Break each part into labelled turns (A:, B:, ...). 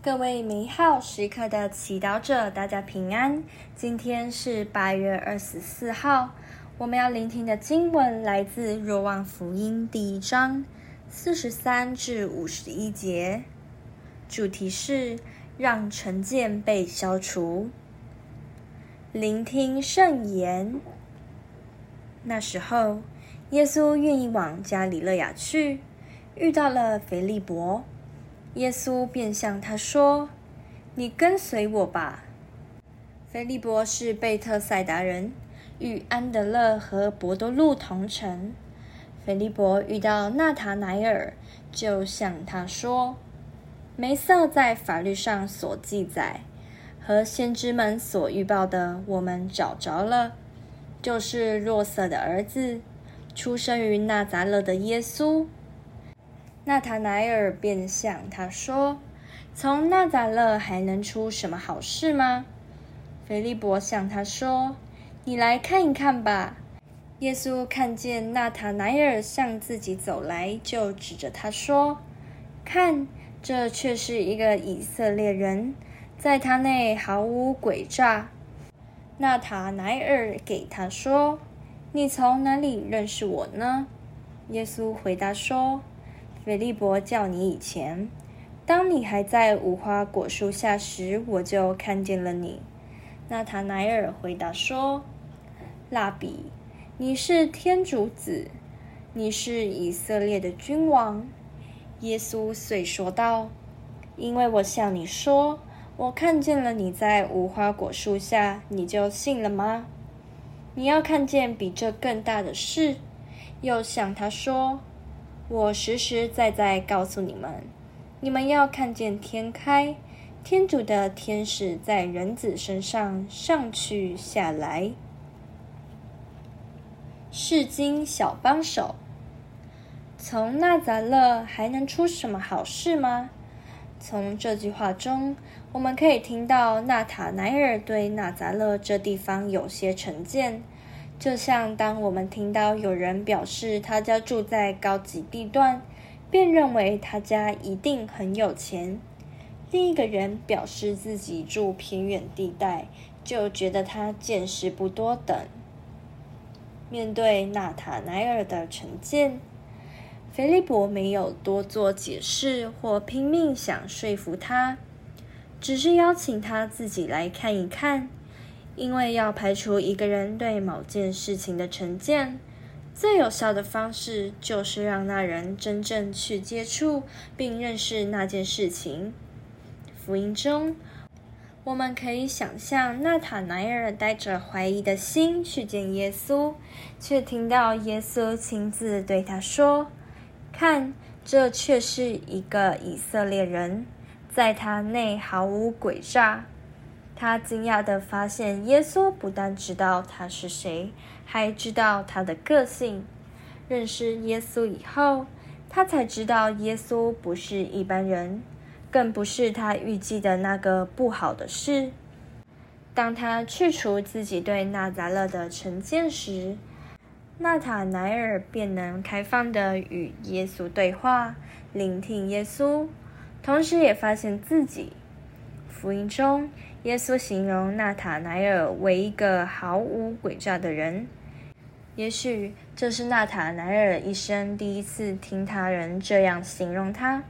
A: 各位美好时刻的祈祷者，大家平安。今天是八月二十四号，我们要聆听的经文来自《若望福音》第一章四十三至五十一节，主题是让成见被消除。聆听圣言。那时候，耶稣愿意往加里勒亚去，遇到了腓利伯。耶稣便向他说：“你跟随我吧。”腓利伯是贝特赛达人，与安德勒和伯多禄同城。腓利伯遇到纳塔乃尔，就向他说：“梅瑟在法律上所记载和先知们所预报的，我们找着了，就是若瑟的儿子，出生于纳匝勒的耶稣。”纳塔莱尔便向他说：“从纳匝勒还能出什么好事吗？”腓利伯向他说：“你来看一看吧。”耶稣看见纳塔莱尔向自己走来，就指着他说：“看，这却是一个以色列人，在他内毫无诡诈。”纳塔莱尔给他说：“你从哪里认识我呢？”耶稣回答说。腓利伯叫你以前，当你还在无花果树下时，我就看见了你。纳塔乃尔回答说：“蜡笔，你是天主子，你是以色列的君王。”耶稣遂说道：“因为我向你说，我看见了你在无花果树下，你就信了吗？你要看见比这更大的事。”又向他说。我实实在在告诉你们，你们要看见天开，天主的天使在人子身上上去下来。释经小帮手，从纳匝勒还能出什么好事吗？从这句话中，我们可以听到纳塔乃尔对纳匝勒这地方有些成见。就像当我们听到有人表示他家住在高级地段，便认为他家一定很有钱；另一个人表示自己住偏远地带，就觉得他见识不多等。面对纳塔奈尔的成见，菲利伯没有多做解释或拼命想说服他，只是邀请他自己来看一看。因为要排除一个人对某件事情的成见，最有效的方式就是让那人真正去接触并认识那件事情。福音中，我们可以想象纳塔乃尔带着怀疑的心去见耶稣，却听到耶稣亲自对他说：“看，这却是一个以色列人，在他内毫无诡诈。”他惊讶地发现，耶稣不但知道他是谁，还知道他的个性。认识耶稣以后，他才知道耶稣不是一般人，更不是他预计的那个不好的事。当他去除自己对纳匝肋的成见时，纳塔乃尔便能开放地与耶稣对话，聆听耶稣，同时也发现自己。福音中，耶稣形容纳塔乃尔为一个毫无诡诈的人。也许这是纳塔乃尔一生第一次听他人这样形容他。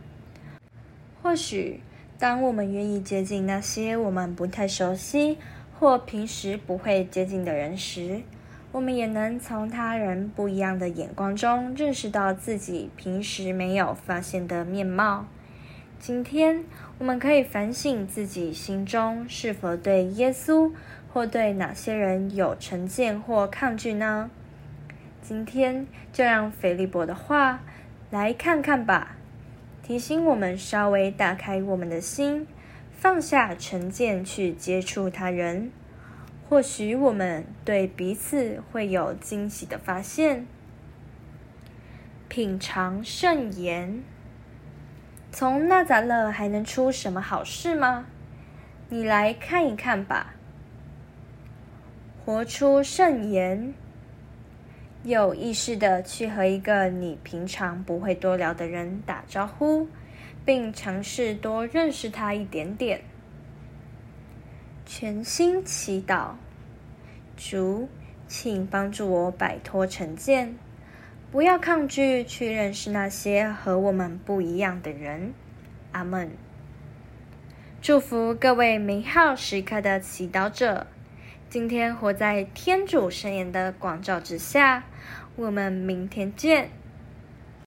A: 或许，当我们愿意接近那些我们不太熟悉或平时不会接近的人时，我们也能从他人不一样的眼光中认识到自己平时没有发现的面貌。今天我们可以反省自己心中是否对耶稣或对哪些人有成见或抗拒呢？今天就让腓利伯的话来看看吧，提醒我们稍微打开我们的心，放下成见去接触他人，或许我们对彼此会有惊喜的发现。品尝圣言。从纳匝肋还能出什么好事吗？你来看一看吧。活出圣言，有意识地去和一个你平常不会多聊的人打招呼，并尝试多认识他一点点。全心祈祷，主，请帮助我摆脱成见，不要抗拒去认识那些和我们不一样的人。阿门。祝福各位美好时刻的祈祷者，今天活在天主圣言的光照之下。我们明天见。